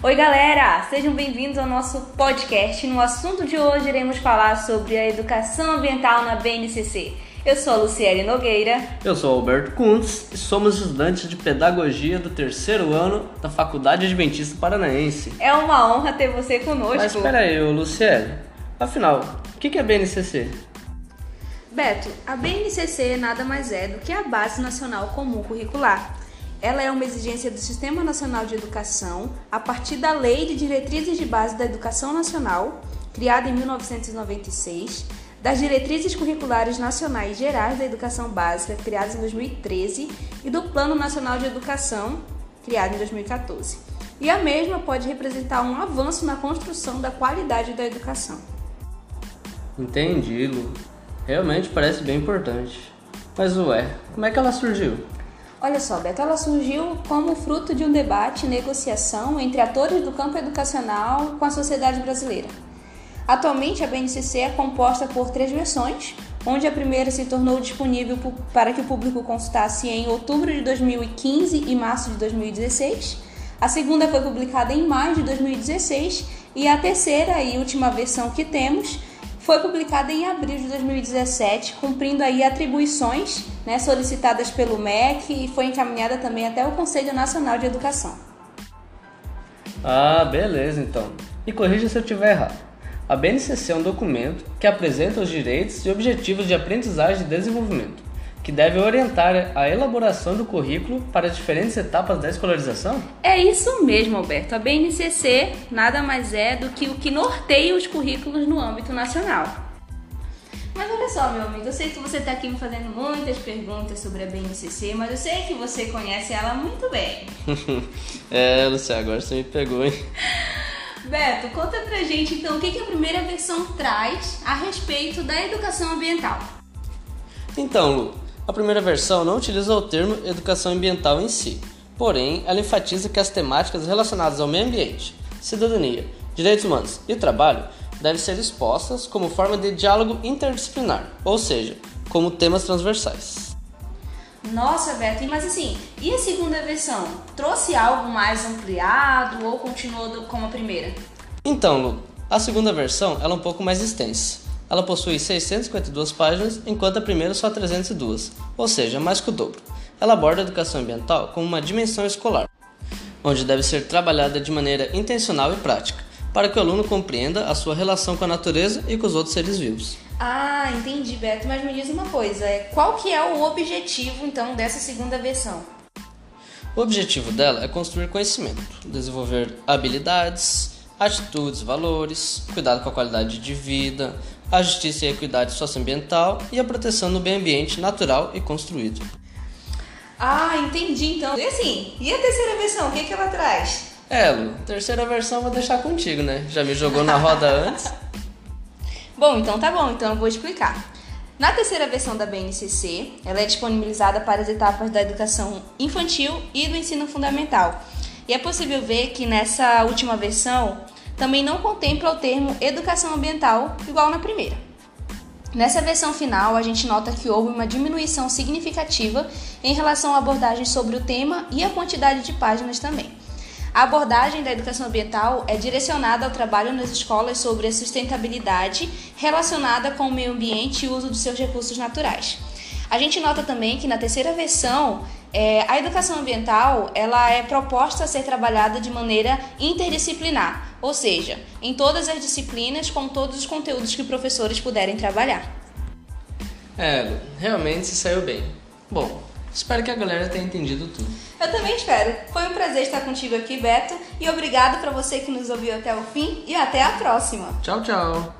Oi, galera! Sejam bem-vindos ao nosso podcast. No assunto de hoje, iremos falar sobre a educação ambiental na BNCC. Eu sou a Luciele Nogueira. Eu sou Alberto Kuntz e somos estudantes de Pedagogia do terceiro ano da Faculdade Adventista Paranaense. É uma honra ter você conosco. Mas espera aí, Luciele. Afinal, o que é BNCC? Beto, a BNCC nada mais é do que a Base Nacional Comum Curricular. Ela é uma exigência do Sistema Nacional de Educação a partir da Lei de Diretrizes de Base da Educação Nacional, criada em 1996, das Diretrizes Curriculares Nacionais Gerais da Educação Básica, criadas em 2013, e do Plano Nacional de Educação, criado em 2014. E a mesma pode representar um avanço na construção da qualidade da educação. Entendi, Lu. Realmente parece bem importante. Mas ué, como é que ela surgiu? Olha só, Beto, ela surgiu como fruto de um debate e negociação entre atores do campo educacional com a sociedade brasileira. Atualmente, a BNCC é composta por três versões, onde a primeira se tornou disponível para que o público consultasse em outubro de 2015 e março de 2016. A segunda foi publicada em maio de 2016 e a terceira e última versão que temos foi publicada em abril de 2017, cumprindo aí atribuições né, solicitadas pelo MEC e foi encaminhada também até o Conselho Nacional de Educação. Ah, beleza então. E corrija se eu estiver errado. A BNCC é um documento que apresenta os direitos e objetivos de aprendizagem e desenvolvimento, que deve orientar a elaboração do currículo para diferentes etapas da escolarização? É isso mesmo, Alberto. A BNCC nada mais é do que o que norteia os currículos no âmbito nacional. Mas olha só, meu amigo, eu sei que você está aqui me fazendo muitas perguntas sobre a BNCC, mas eu sei que você conhece ela muito bem. é, Luciano, agora você me pegou, hein? Beto, conta pra gente então o que, que a primeira versão traz a respeito da educação ambiental. Então, Lu, a primeira versão não utiliza o termo educação ambiental em si, porém, ela enfatiza que as temáticas relacionadas ao meio ambiente, cidadania, direitos humanos e trabalho devem ser expostas como forma de diálogo interdisciplinar, ou seja, como temas transversais. Nossa, Beto, mas assim, e a segunda versão? Trouxe algo mais ampliado ou continuou como a primeira? Então, Lu, a segunda versão ela é um pouco mais extensa. Ela possui 652 páginas, enquanto a primeira só 302, ou seja, mais que o dobro. Ela aborda a educação ambiental como uma dimensão escolar, onde deve ser trabalhada de maneira intencional e prática, para que o aluno compreenda a sua relação com a natureza e com os outros seres vivos. Ah, entendi, Beto. Mas me diz uma coisa, é, qual que é o objetivo então dessa segunda versão? O objetivo dela é construir conhecimento, desenvolver habilidades, atitudes, valores, cuidado com a qualidade de vida, a justiça e a equidade socioambiental e a proteção do meio ambiente natural e construído. Ah, entendi então. E assim, e a terceira versão, o que, que ela traz? É, Lu, terceira versão eu vou deixar contigo, né? Já me jogou na roda antes. Bom, então tá bom, então eu vou explicar. Na terceira versão da BNCC, ela é disponibilizada para as etapas da educação infantil e do ensino fundamental. E é possível ver que nessa última versão também não contempla o termo educação ambiental igual na primeira. Nessa versão final, a gente nota que houve uma diminuição significativa em relação à abordagem sobre o tema e a quantidade de páginas também. A abordagem da educação ambiental é direcionada ao trabalho nas escolas sobre a sustentabilidade relacionada com o meio ambiente e o uso dos seus recursos naturais. A gente nota também que na terceira versão é, a educação ambiental ela é proposta a ser trabalhada de maneira interdisciplinar, ou seja, em todas as disciplinas com todos os conteúdos que professores puderem trabalhar. É, realmente se saiu bem. Bom, espero que a galera tenha entendido tudo. Eu também espero. Foi um prazer estar contigo aqui, Beto, e obrigado para você que nos ouviu até o fim e até a próxima. Tchau, tchau.